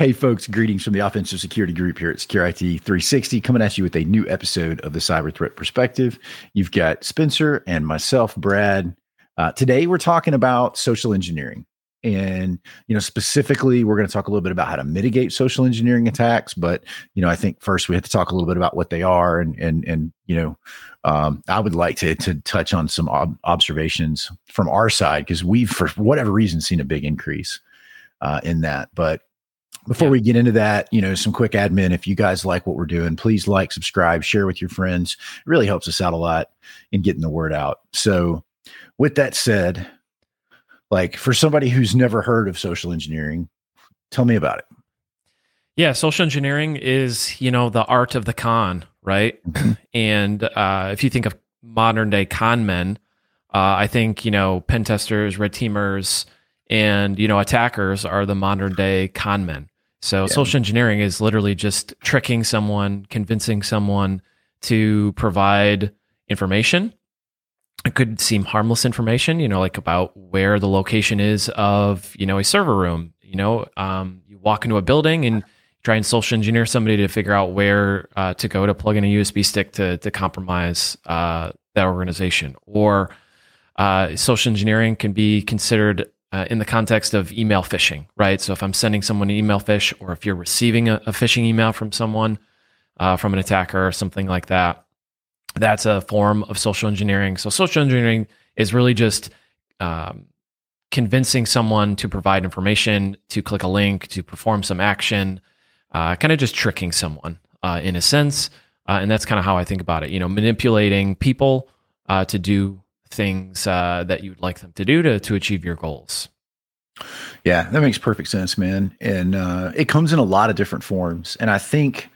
Hey, folks, greetings from the Offensive Security Group here at SecurIT360, coming at you with a new episode of the Cyber Threat Perspective. You've got Spencer and myself, Brad. Uh, today, we're talking about social engineering. And, you know, specifically, we're going to talk a little bit about how to mitigate social engineering attacks. But, you know, I think first we have to talk a little bit about what they are. And, and, and you know, um, I would like to, to touch on some ob- observations from our side because we've, for whatever reason, seen a big increase uh, in that. But before yeah. we get into that, you know, some quick admin. If you guys like what we're doing, please like, subscribe, share with your friends. It really helps us out a lot in getting the word out. So, with that said, like for somebody who's never heard of social engineering, tell me about it. Yeah, social engineering is, you know, the art of the con, right? Mm-hmm. and uh, if you think of modern day con men, uh, I think, you know, pen testers, red teamers, and, you know, attackers are the modern day con men. So yeah. social engineering is literally just tricking someone, convincing someone to provide information. It could seem harmless information, you know, like about where the location is of, you know, a server room. You know, um, you walk into a building and try and social engineer somebody to figure out where uh, to go to plug in a USB stick to to compromise uh, that organization. Or uh, social engineering can be considered uh, in the context of email phishing, right? So if I'm sending someone an email phish, or if you're receiving a, a phishing email from someone, uh, from an attacker or something like that, that's a form of social engineering. So social engineering is really just um, convincing someone to provide information, to click a link, to perform some action, uh, kind of just tricking someone uh, in a sense. Uh, and that's kind of how I think about it. You know, manipulating people uh, to do things uh, that you'd like them to do to to achieve your goals. Yeah, that makes perfect sense, man. And uh, it comes in a lot of different forms. And I think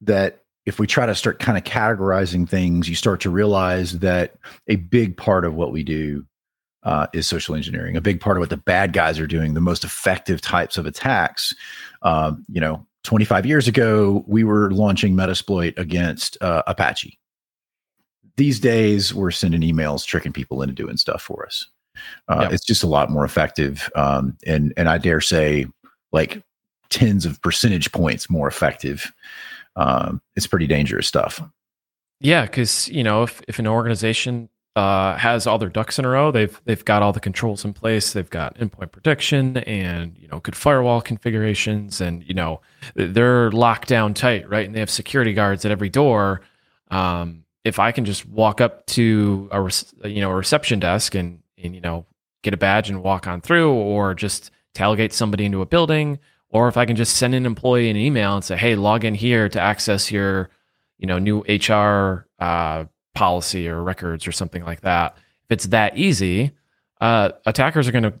that if we try to start kind of categorizing things, you start to realize that a big part of what we do uh, is social engineering. A big part of what the bad guys are doing, the most effective types of attacks. Um, you know, 25 years ago, we were launching Metasploit against uh, Apache these days we're sending emails tricking people into doing stuff for us. Uh, yep. it's just a lot more effective um, and and i dare say like tens of percentage points more effective. Um, it's pretty dangerous stuff. Yeah because you know if, if an organization uh, has all their ducks in a row they've they've got all the controls in place they've got endpoint protection and you know good firewall configurations and you know they're locked down tight right and they have security guards at every door um, if I can just walk up to a you know a reception desk and and you know get a badge and walk on through, or just tailgate somebody into a building, or if I can just send an employee an email and say, "Hey, log in here to access your you know new HR uh, policy or records or something like that." If it's that easy, uh, attackers are going to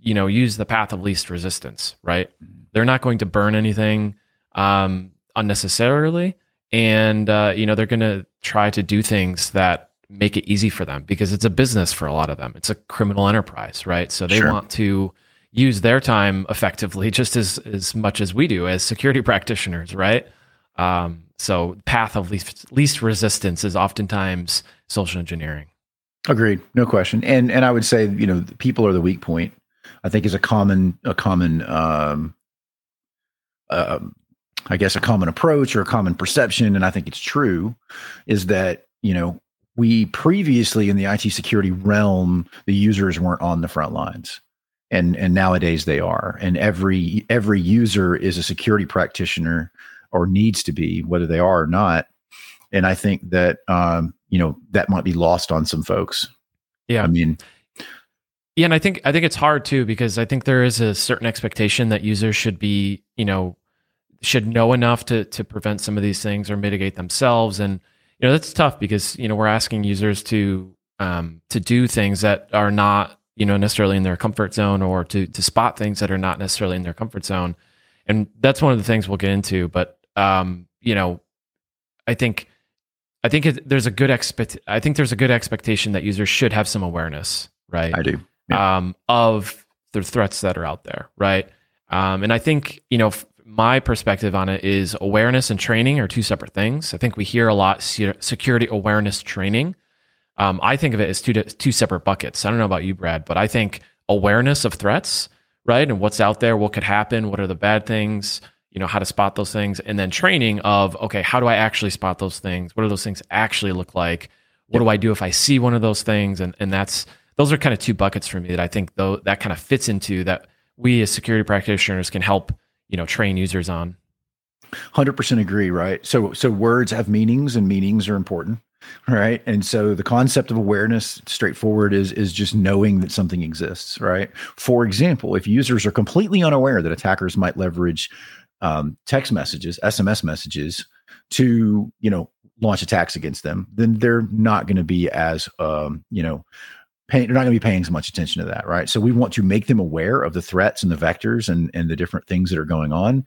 you know use the path of least resistance, right? They're not going to burn anything um, unnecessarily and uh, you know they're going to try to do things that make it easy for them because it's a business for a lot of them. It's a criminal enterprise, right? So they sure. want to use their time effectively just as as much as we do as security practitioners, right? Um, so path of least least resistance is oftentimes social engineering. Agreed, no question. And and I would say you know people are the weak point. I think is a common a common um, um I guess, a common approach or a common perception, and I think it's true, is that, you know, we previously in the IT security realm, the users weren't on the front lines. And and nowadays they are. And every every user is a security practitioner or needs to be, whether they are or not. And I think that um, you know, that might be lost on some folks. Yeah. I mean, yeah, and I think I think it's hard too because I think there is a certain expectation that users should be, you know, should know enough to to prevent some of these things or mitigate themselves. And you know that's tough because you know we're asking users to um, to do things that are not you know necessarily in their comfort zone or to to spot things that are not necessarily in their comfort zone. And that's one of the things we'll get into. But um, you know, I think I think it, there's a good expect. I think there's a good expectation that users should have some awareness, right? I do. Yeah. Um, of the threats that are out there, right? Um, and I think you know, my perspective on it is awareness and training are two separate things. I think we hear a lot security awareness training. Um, I think of it as two two separate buckets. I don't know about you, Brad, but I think awareness of threats right? And what's out there, what could happen, what are the bad things, you know, how to spot those things, and then training of okay, how do I actually spot those things? What do those things actually look like? What do I do if I see one of those things? And and that's those are kind of two buckets for me that I think though that kind of fits into that we as security practitioners can help you know train users on. Hundred percent agree. Right. So so words have meanings and meanings are important right and so the concept of awareness straightforward is is just knowing that something exists right for example if users are completely unaware that attackers might leverage um, text messages sms messages to you know launch attacks against them then they're not going to be as um, you know they're not going to be paying as much attention to that right so we want to make them aware of the threats and the vectors and and the different things that are going on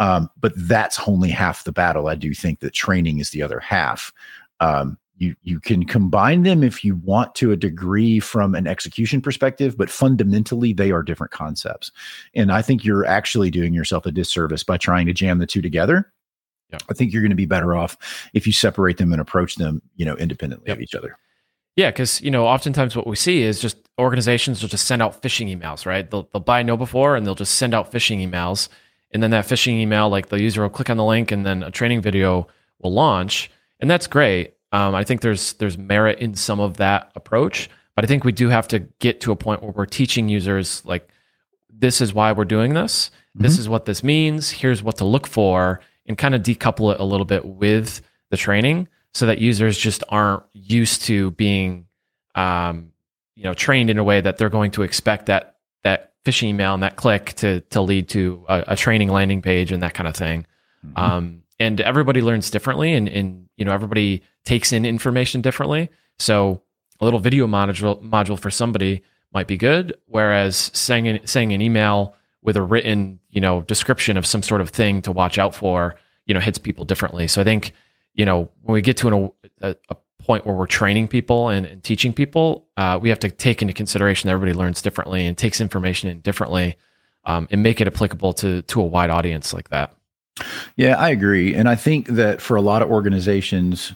um, but that's only half the battle i do think that training is the other half um, you you can combine them if you want to a degree from an execution perspective, but fundamentally they are different concepts. And I think you're actually doing yourself a disservice by trying to jam the two together. Yeah. I think you're going to be better off if you separate them and approach them, you know, independently yep. of each other. Yeah, because you know, oftentimes what we see is just organizations will just send out phishing emails, right? They'll they'll buy KnowBe4 and they'll just send out phishing emails, and then that phishing email, like the user will click on the link, and then a training video will launch, and that's great. Um, I think there's there's merit in some of that approach, but I think we do have to get to a point where we're teaching users like this is why we're doing this. Mm-hmm. This is what this means. Here's what to look for, and kind of decouple it a little bit with the training, so that users just aren't used to being, um, you know, trained in a way that they're going to expect that that phishing email and that click to to lead to a, a training landing page and that kind of thing. Mm-hmm. Um, and everybody learns differently, and and you know everybody takes in information differently. So a little video module module for somebody might be good, whereas saying saying an email with a written you know description of some sort of thing to watch out for you know hits people differently. So I think you know when we get to an, a, a point where we're training people and, and teaching people, uh, we have to take into consideration that everybody learns differently and takes information in differently, um, and make it applicable to to a wide audience like that. Yeah, I agree, and I think that for a lot of organizations,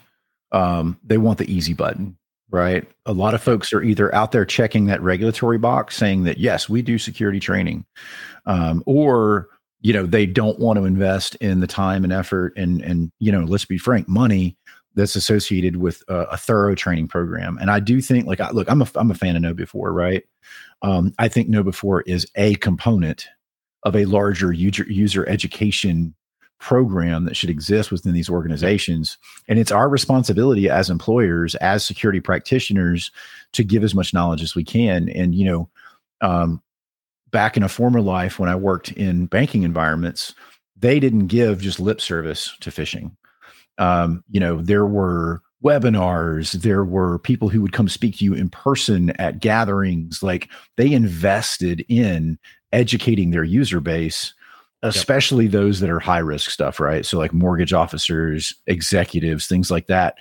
um, they want the easy button, right? A lot of folks are either out there checking that regulatory box saying that, yes, we do security training, um, or you know they don't want to invest in the time and effort and and you know let's be frank money that's associated with a, a thorough training program and i do think like I, look i'm a, I'm a fan of KnowBe4 right um, i think KnowBe4 is a component of a larger user user education program that should exist within these organizations. And it's our responsibility as employers, as security practitioners, to give as much knowledge as we can. And, you know, um, back in a former life when I worked in banking environments, they didn't give just lip service to phishing. Um, you know, there were webinars, there were people who would come speak to you in person at gatherings. Like they invested in educating their user base especially yep. those that are high risk stuff, right? So like mortgage officers, executives, things like that.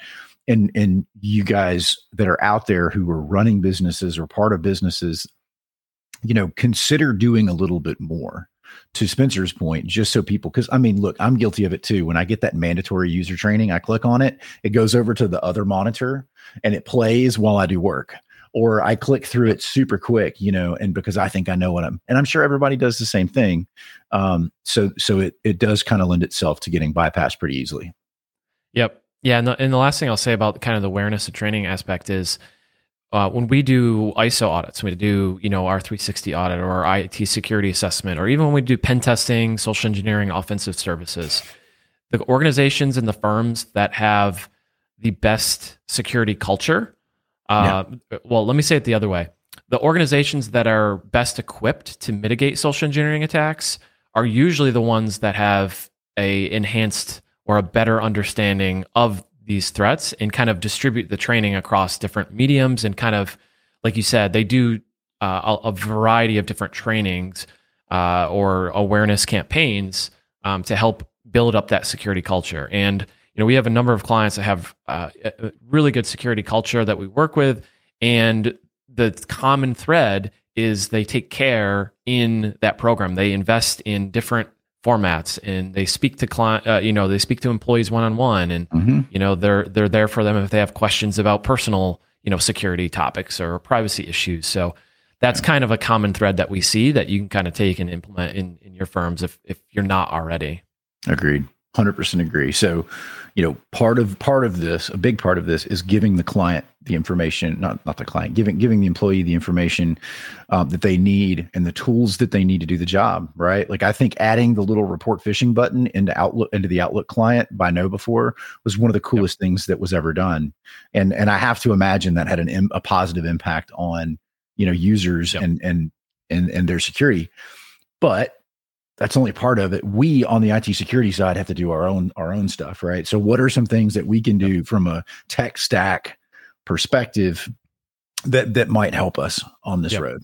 And and you guys that are out there who are running businesses or part of businesses, you know, consider doing a little bit more. To Spencer's point, just so people, because I mean, look, I'm guilty of it too. When I get that mandatory user training, I click on it, it goes over to the other monitor and it plays while I do work or I click through it super quick, you know, and because I think I know what I'm, and I'm sure everybody does the same thing. Um, so, so it, it does kind of lend itself to getting bypassed pretty easily. Yep. Yeah. And the, and the last thing I'll say about kind of the awareness of training aspect is, uh, when we do ISO audits, when we do you know our 360 audit or our IT security assessment, or even when we do pen testing, social engineering, offensive services, the organizations and the firms that have the best security culture uh, yeah. Well, let me say it the other way. The organizations that are best equipped to mitigate social engineering attacks are usually the ones that have a enhanced or a better understanding of these threats and kind of distribute the training across different mediums and kind of like you said they do uh, a, a, variety of different trainings uh, or awareness campaigns um, to help build up that security culture and you know, we have a number of clients that have uh, a really good security culture that we work with, and the common thread is they take care in that program. They invest in different formats, and they speak to client. Uh, you know, they speak to employees one on one, and mm-hmm. you know, they're they're there for them if they have questions about personal, you know, security topics or privacy issues. So that's kind of a common thread that we see that you can kind of take and implement in, in your firms if, if you're not already. Agreed. 100% agree. So, you know, part of part of this, a big part of this is giving the client the information, not not the client, giving giving the employee the information um, that they need and the tools that they need to do the job, right? Like I think adding the little report phishing button into Outlook into the Outlook client by KnowBe4 was one of the coolest yep. things that was ever done. And and I have to imagine that had an a positive impact on, you know, users yep. and and and and their security. But that's only part of it. We on the IT security side have to do our own our own stuff, right? So what are some things that we can do from a tech stack perspective that that might help us on this yep. road?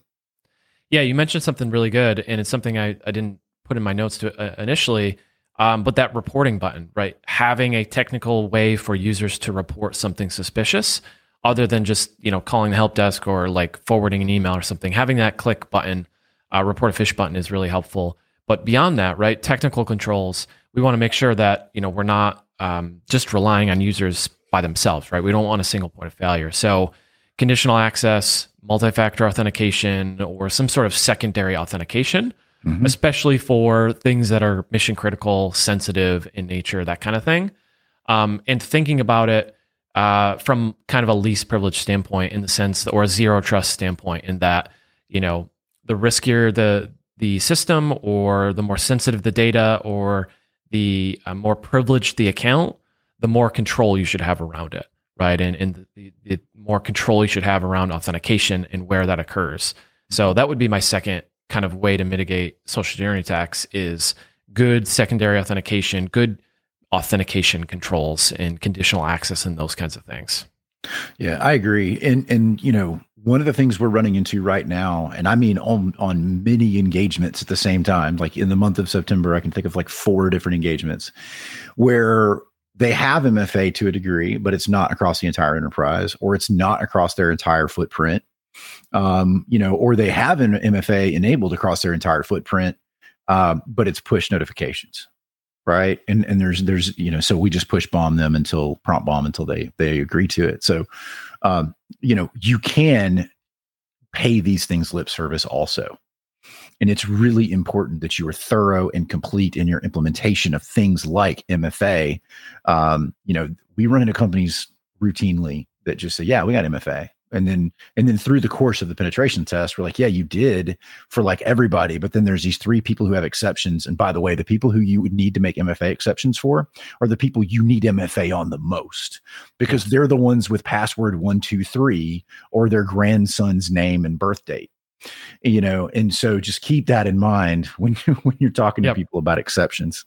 Yeah, you mentioned something really good, and it's something I, I didn't put in my notes to uh, initially. Um, but that reporting button, right? Having a technical way for users to report something suspicious, other than just you know calling the help desk or like forwarding an email or something. Having that click button, uh, report a phish button, is really helpful. But beyond that, right, technical controls, we want to make sure that you know we're not um, just relying on users by themselves, right? We don't want a single point of failure. So conditional access, multi-factor authentication, or some sort of secondary authentication, mm-hmm. especially for things that are mission critical, sensitive in nature, that kind of thing. Um, and thinking about it uh, from kind of a least privilege standpoint, in the sense, or a zero trust standpoint, in that you know the riskier the the system or the more sensitive the data or the uh, more privileged the account, the more control you should have around it, right? And, and the, the more control you should have around authentication and where that occurs. So that would be my second kind of way to mitigate social engineering attacks is good secondary authentication, good authentication controls and conditional access and those kinds of things. Yeah, I agree. And and you know, one of the things we're running into right now, and I mean on on many engagements at the same time, like in the month of September, I can think of like four different engagements where they have MFA to a degree, but it's not across the entire enterprise, or it's not across their entire footprint. Um, you know, or they have an MFA enabled across their entire footprint, um, but it's push notifications right and and there's there's you know so we just push bomb them until prompt bomb until they they agree to it so um you know you can pay these things lip service also. And it's really important that you are thorough and complete in your implementation of things like mfa um you know we run into companies routinely that just say yeah we got mfa and then and then through the course of the penetration test we're like yeah you did for like everybody. But then there's these three people who have exceptions. And by the way the people who you would need to make mfa exceptions for are the people you need mfa on the most because they're the ones with password 123 or their grandson's name and birth date you know? And so just keep that in mind when you when you're talking yep. to people about exceptions.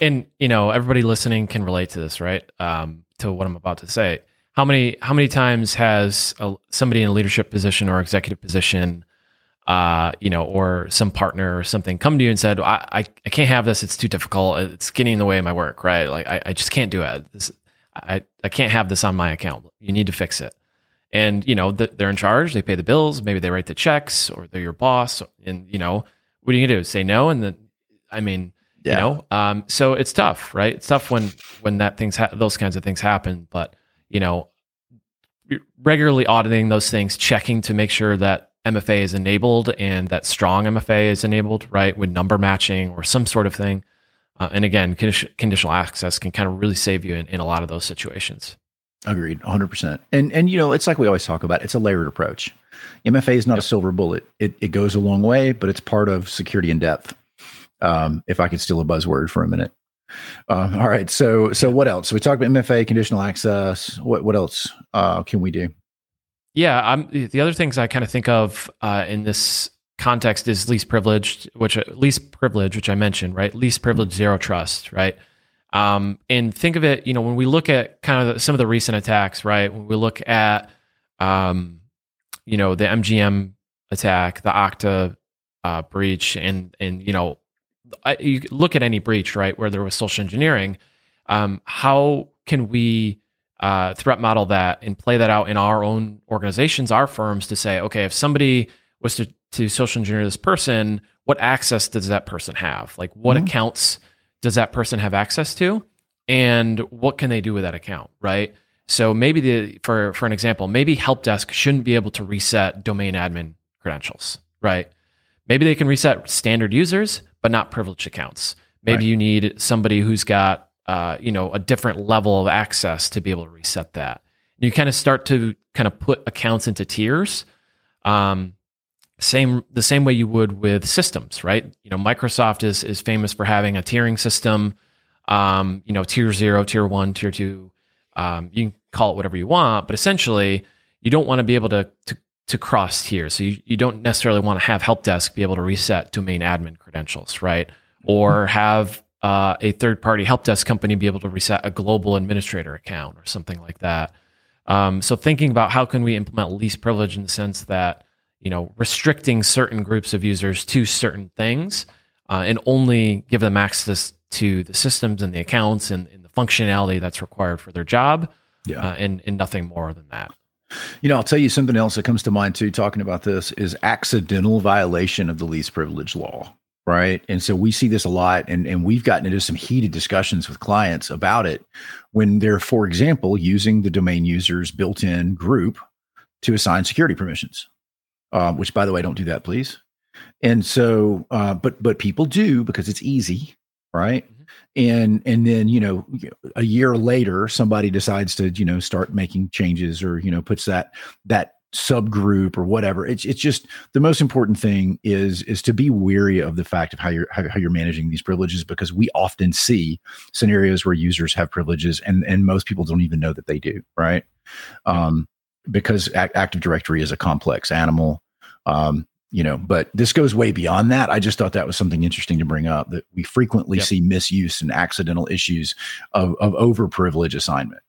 And you know everybody listening can relate to this right? Um to what i'm about to say how many how many times has a, somebody in a leadership position or executive position uh, you know, or some partner or something come to you and said, I, I, I, can't have this. It's too difficult. It's getting in the way of my work, right? Like I, I just can't do it. This, I, I can't have this on my account. You need to fix it. And, you know, the, they're in charge. They pay the bills. Maybe they write the checks or they're your boss. And, you know, what are you gonna do? Say no? And then, I mean, yeah. you know, um, so it's tough, right? It's tough when, when that things, ha- those kinds of things happen, but you know, regularly auditing those things, checking to make sure that MFA is enabled and that strong MFA is enabled, right, with number matching or some sort of thing. Uh, and again, condi- conditional access can kind of really save you in, in a lot of those situations. Agreed, 100%. And and you know, it's like we always talk about, it's a layered approach. MFA is not yep. a silver bullet. It it goes a long way, but it's part of security in depth. Um, if I could steal a buzzword for a minute. Um, all right. So, so what else? So we talked about MFA, conditional access. What what else uh, can we do? Yeah, I'm, the other things I kind of think of uh, in this context is least privileged, which least privilege, which I mentioned, right? Least privilege, zero trust, right? Um, and think of it, you know, when we look at kind of the, some of the recent attacks, right? When we look at, um, you know, the MGM attack, the Okta uh, breach, and and you know I, you look at any breach, right, where there was social engineering. Um, how can we uh, threat model that and play that out in our own organizations, our firms, to say, okay, if somebody was to, to social engineer this person, what access does that person have? Like, what mm-hmm. accounts does that person have access to, and what can they do with that account, right? So maybe the for for an example, maybe help desk shouldn't be able to reset domain admin credentials, right? Maybe they can reset standard users, but not privileged accounts. Maybe right. you need somebody who's got uh, you know a different level of access to be able to reset that. And you kind of start to kind of put accounts into tiers. Um, same the same way you would with systems, right? You know, Microsoft is is famous for having a tiering system. Um, you know, tier zero, tier one, tier two. Um, you can call it whatever you want, but essentially, you don't want to be able to to, to cross tiers. So you, you don't necessarily want to have help desk be able to reset domain admin credentials, right? Or have uh, a third party help desk company be able to reset a global administrator account or something like that. Um, so thinking about how can we implement least privilege in the sense that you know restricting certain groups of users to certain things uh, and only give them access to the systems and the accounts and, and the functionality that's required for their job yeah. Uh, and, and nothing more than that you know i'll tell you something else that comes to mind too talking about this is accidental violation of the least privilege law right and so we see this a lot and, and we've gotten into some heated discussions with clients about it when they're for example using the domain user's built-in group to assign security permissions um, which by the way, don't do that, please. And so, uh, but but people do because it's easy, right? And and then you know, a year later, somebody decides to you know start making changes or you know puts that that subgroup or whatever. It's it's just the most important thing is is to be weary of the fact of how you're how, how, you're managing these privileges because we often see scenarios where users have privileges and and most people don't even know that they do, right? Um, because Active Directory is a complex animal. Um, you know, but this goes way beyond that. I just thought that was something interesting to bring up that we frequently yep. see misuse and accidental issues of, of over privilege assignment.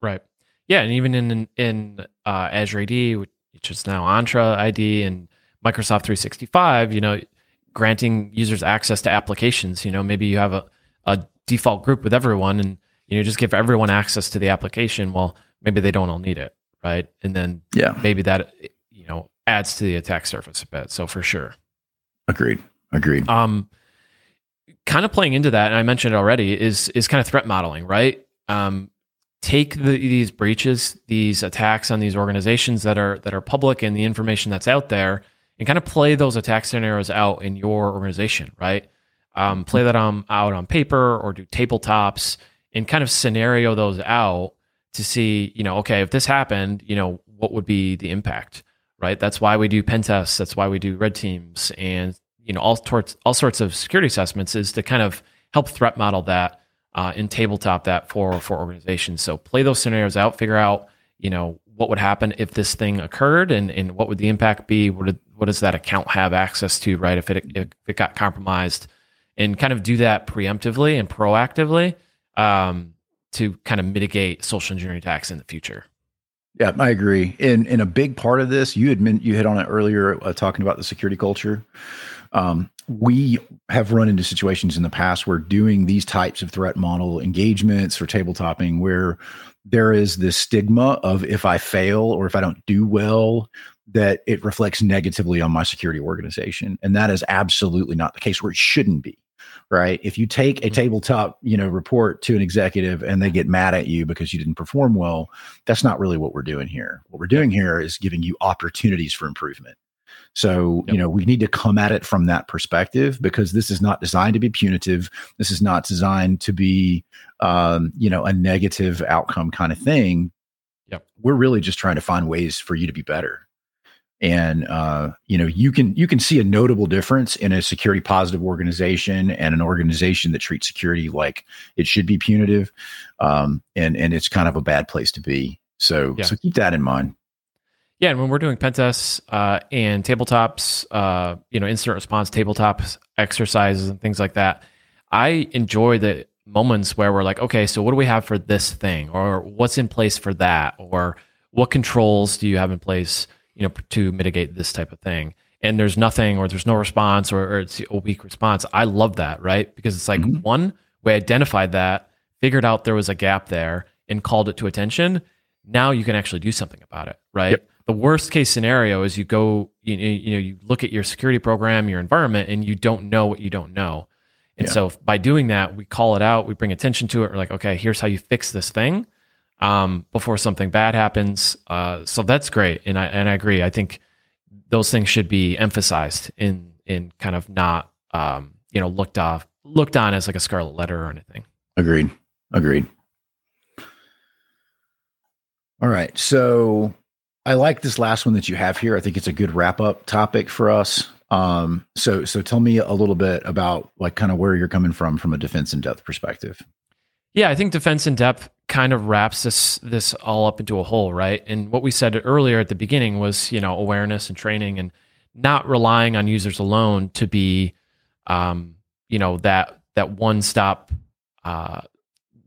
Right. Yeah. And even in, in uh, Azure AD, which is now Entra ID and Microsoft 365, you know, granting users access to applications, you know, maybe you have a, a default group with everyone and, you know, just give everyone access to the application. Well, maybe they don't all need it. Right. And then yeah, maybe that, you know, adds to the attack surface a bit. So for sure. Agreed. Agreed. Um, kind of playing into that, and I mentioned it already, is is kind of threat modeling, right? Um, take the, these breaches, these attacks on these organizations that are that are public, and the information that's out there, and kind of play those attack scenarios out in your organization, right? Um, play that on out on paper or do tabletops and kind of scenario those out to see, you know, okay, if this happened, you know, what would be the impact? Right? That's why we do pen tests. That's why we do red teams and you know all sorts all sorts of security assessments is to kind of help threat model that uh, and tabletop that for for organizations. So play those scenarios out, figure out you know what would happen if this thing occurred and, and what would the impact be? What did, what does that account have access to, right? If it if it got compromised, and kind of do that preemptively and proactively um, to kind of mitigate social engineering attacks in the future. Yeah, I agree. And and a big part of this, you admit you hit on it earlier, uh, talking about the security culture. Um, we have run into situations in the past where doing these types of threat model engagements or tabletopping, where there is this stigma of if I fail or if I don't do well, that it reflects negatively on my security organization, and that is absolutely not the case. Where it shouldn't be right? If you take a mm-hmm. tabletop, you know, report to an executive and they get mad at you because you didn't perform well, that's not really what we're doing here. What we're doing here is giving you opportunities for improvement. So, yep. you know, we need to come at it from that perspective because this is not designed to be punitive. This is not designed to be, um, you know, a negative outcome kind of thing. Yep. We're really just trying to find ways for you to be better and uh, you know you can you can see a notable difference in a security positive organization and an organization that treats security like it should be punitive um, and and it's kind of a bad place to be. So yeah. so keep that in mind. Yeah and when we're doing pen tests uh, and tabletops uh, you know incident response tabletops exercises and things like that i enjoy the moments where we're like okay so what do we have for this thing? Or what's in place for that? Or what controls do you have in place you know, to mitigate this type of thing. And there's nothing, or there's no response, or, or it's a weak response. I love that, right? Because it's like mm-hmm. one, we identified that, figured out there was a gap there, and called it to attention. Now you can actually do something about it, right? Yep. The worst case scenario is you go, you, you know, you look at your security program, your environment, and you don't know what you don't know. And yeah. so by doing that, we call it out, we bring attention to it. We're like, okay, here's how you fix this thing um, before something bad happens. Uh, so that's great, and I and I agree. I think those things should be emphasized in in kind of not um, you know looked off looked on as like a scarlet letter or anything. Agreed. Agreed. All right. So I like this last one that you have here. I think it's a good wrap up topic for us. Um, so so tell me a little bit about like kind of where you're coming from from a defense in depth perspective. Yeah, I think defense in depth kind of wraps this this all up into a whole, right? And what we said earlier at the beginning was, you know, awareness and training and not relying on users alone to be um, you know, that that one stop uh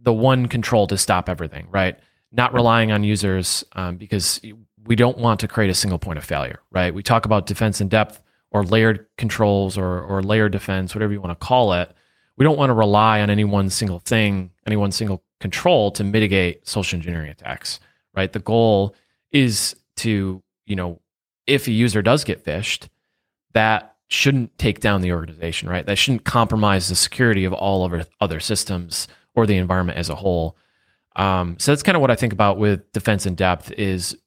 the one control to stop everything, right? Not relying on users um, because we don't want to create a single point of failure, right? We talk about defense in depth or layered controls or, or layered defense, whatever you want to call it. We don't want to rely on any one single thing, any one single control to mitigate social engineering attacks, right? The goal is to, you know, if a user does get phished, that shouldn't take down the organization, right? That shouldn't compromise the security of all of our other systems or the environment as a whole. Um, so that's kind of what I think about with defense in depth is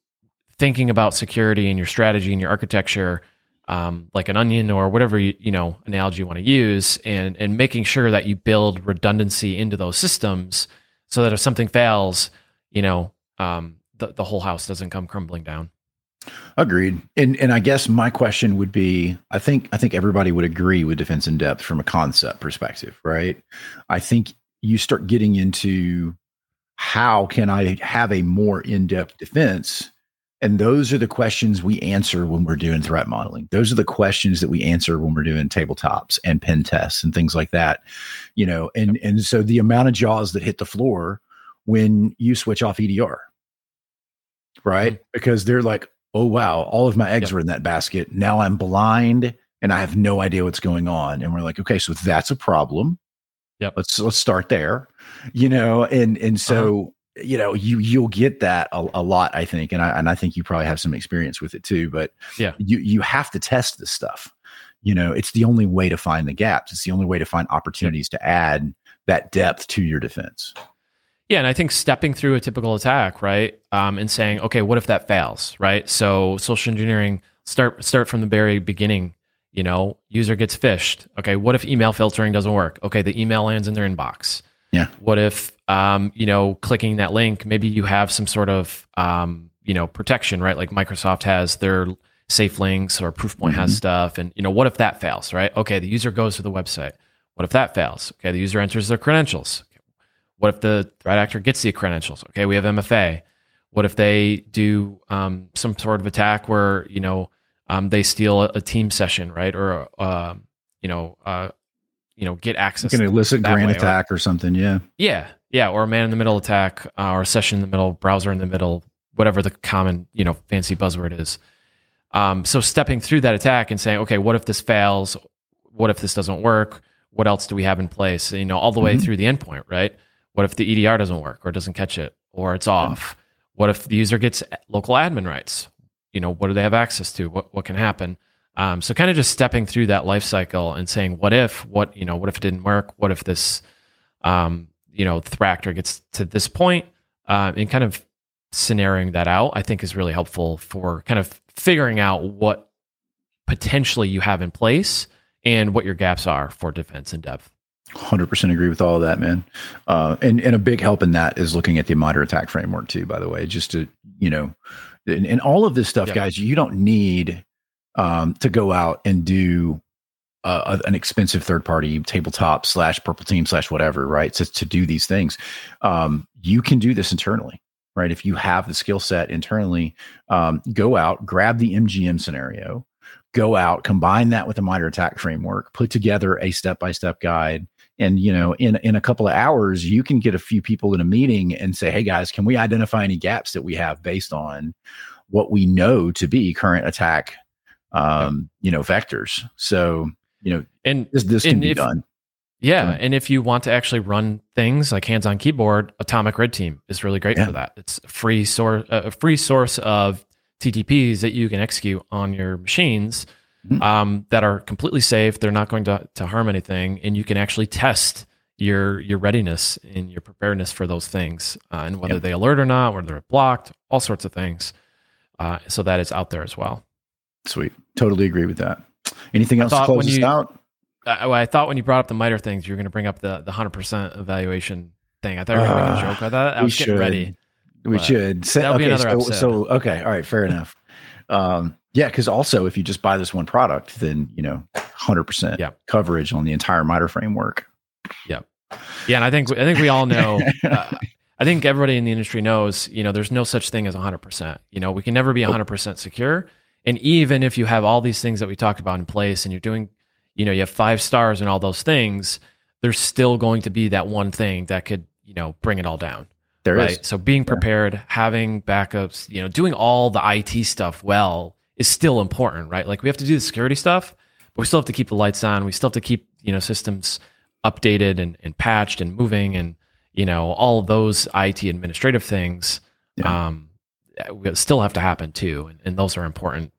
thinking about security and your strategy and your architecture um, like an onion or whatever you, you know analogy you want to use and and making sure that you build redundancy into those systems so that if something fails you know um, the, the whole house doesn't come crumbling down. Agreed. And and i guess my question would be i think i think everybody would agree with defense in depth from a concept perspective right? I think you start getting into how can i have a more in-depth defense and those are the questions we answer when we're doing threat modeling. Those are the questions that we answer when we're doing tabletops and pen tests and things like that. You know, and and so the amount of jaws that hit the floor when you switch off EDR, right? Mm-hmm. Because they're like, oh wow, all of my eggs yep. are in that basket. Now I'm blind and I have no idea what's going on. And we're like, okay, so that's a problem. Yeah, Let's let's start there. You know, and and so uh-huh you know you you'll get that a, a, lot i think and i and i think you probably have some experience with it too but yeah. you you have to test this stuff. You know it's the only way to find the gaps. It's the only way to find opportunities to add that depth to your defense. Yeah and i think stepping through a typical attack right um, and saying okay what if that fails? Right? So social engineering start start from the very beginning. You know user gets phished. Okay what if email filtering doesn't work? Okay the email lands in their inbox yeah what if um, you know, clicking that link, maybe you have some sort of, um, you know, protection, right? Like Microsoft has their safe links or Proofpoint mm-hmm. has stuff. And, you know, what if that fails, right? Okay, the user goes to the website. What if that fails? Okay, the user enters their credentials. What if the threat actor gets the credentials? Okay, we have MFA. What if they do um, some sort of attack where, you know, um, they steal a, a, team session, right? Or, uh, you know, uh, you know, get access. An illicit grant attack or, or something. Yeah. Yeah. Yeah, or a man in the middle attack, uh, or a session in the middle, browser in the middle, whatever the common you know fancy buzzword is. Um, so stepping through that attack and saying, okay, what if this fails? What if this doesn't work? What else do we have in place? You know, all the way mm-hmm. through the endpoint, right? What if the EDR doesn't work or doesn't catch it or it's off? What if the user gets local admin rights? You know, what do they have access to? What what can happen? Um, so kind of just stepping through that life cycle and saying, what if? What you know? What if it didn't work? What if this? Um, you know threat actor gets to this point, uh, and kind of scenarioing that out, I think is really helpful for kind of figuring out what potentially you have in place and what your gaps are for defense in depth. 100% agree with all of that, man. Uh, and, and a big help in that is looking at the MITRE ATT&CK framework too, by the way, just to, you know, and, and all of this stuff, yep. guys, you don't need um, to go out and do uh, an expensive third party tabletop slash purple team slash whatever, right? To, to do these things. Um, you can do this internally, right? If you have the skill set internally, um, go out, grab the MGM scenario, go out, combine that with a MITRE ATT&CK framework, put together a step by step guide. And you know, in in a couple of hours, you can get a few people in a meeting and say, "Hey guys, can we identify any gaps that we have based on what we know to be current attack, um, you know, vectors?" So you know, and this, this can be if, done. Yeah, and if you want to actually run things like hands-on keyboard, Atomic Red Team is really great yeah. for that. It's a free source, a free source of TTPs that you can execute on your machines mm-hmm. um, that are completely safe. They're not going to, to harm anything, and you can actually test your your readiness and your preparedness for those things, uh, and whether yep. they alert or not, whether they're blocked, all sorts of things, uh, so that it's out there as well. Sweet. Totally agree with that. Anything else to close this out? I, I, thought when you brought up the MITRE things, you were going to bring up the the hundred percent evaluation thing. I thought you were going to make a joke about that. I was getting ready. We should. That'll okay, be another so, episode. So okay, all right, fair enough. Um, yeah, because also if you just buy this one product, then you know, hundred percent coverage on the entire MITRE framework. Yeah, yeah, and I think I think we all know. Uh, I think everybody in the industry knows. You know, there's no such thing as hundred percent. You know, we can never be hundred percent secure. And even if you have all these things that we talked about in place, and you're doing, you know, you have five stars and all those things, there's still going to be that one thing that could, you know, bring it all down. There right? Is. So being prepared, yeah. having backups, you know, doing all the IT stuff well is still important, right? Like we have to do the security stuff, but we still have to keep the lights on. We still have to keep, you know, systems updated and, and patched and moving and, you know, all those IT administrative things yeah. um, still have to happen too. And, and those are important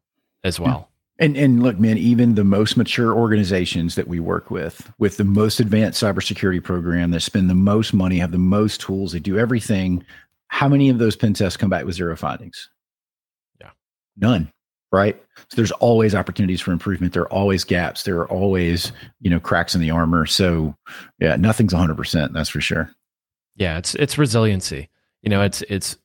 as well. And and look, man, even the most mature organizations that we work with, with the most advanced cybersecurity program, that spend the most money, have the most tools, they do everything. How many of those pen tests come back with zero findings? Yeah, none. Right. So there's always opportunities for improvement. There are always gaps. There are always you know cracks in the armor. So yeah, nothing's 100. percent That's for sure. Yeah, it's it's resiliency. You know, it's it's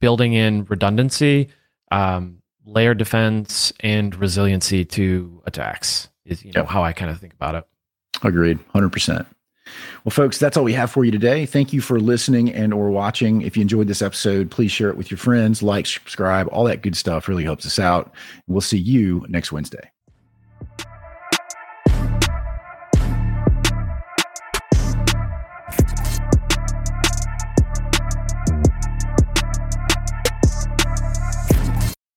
building in redundancy. Um, layer defense and resiliency to attacks is you know yep. how I kind of think about it. Agreed, hundred percent. Well, folks, that's all we have for you today. Thank you for listening and or watching. If you enjoyed this episode, please share it with your friends, like, subscribe, all that good stuff really helps us out. we'll see you next Wednesday.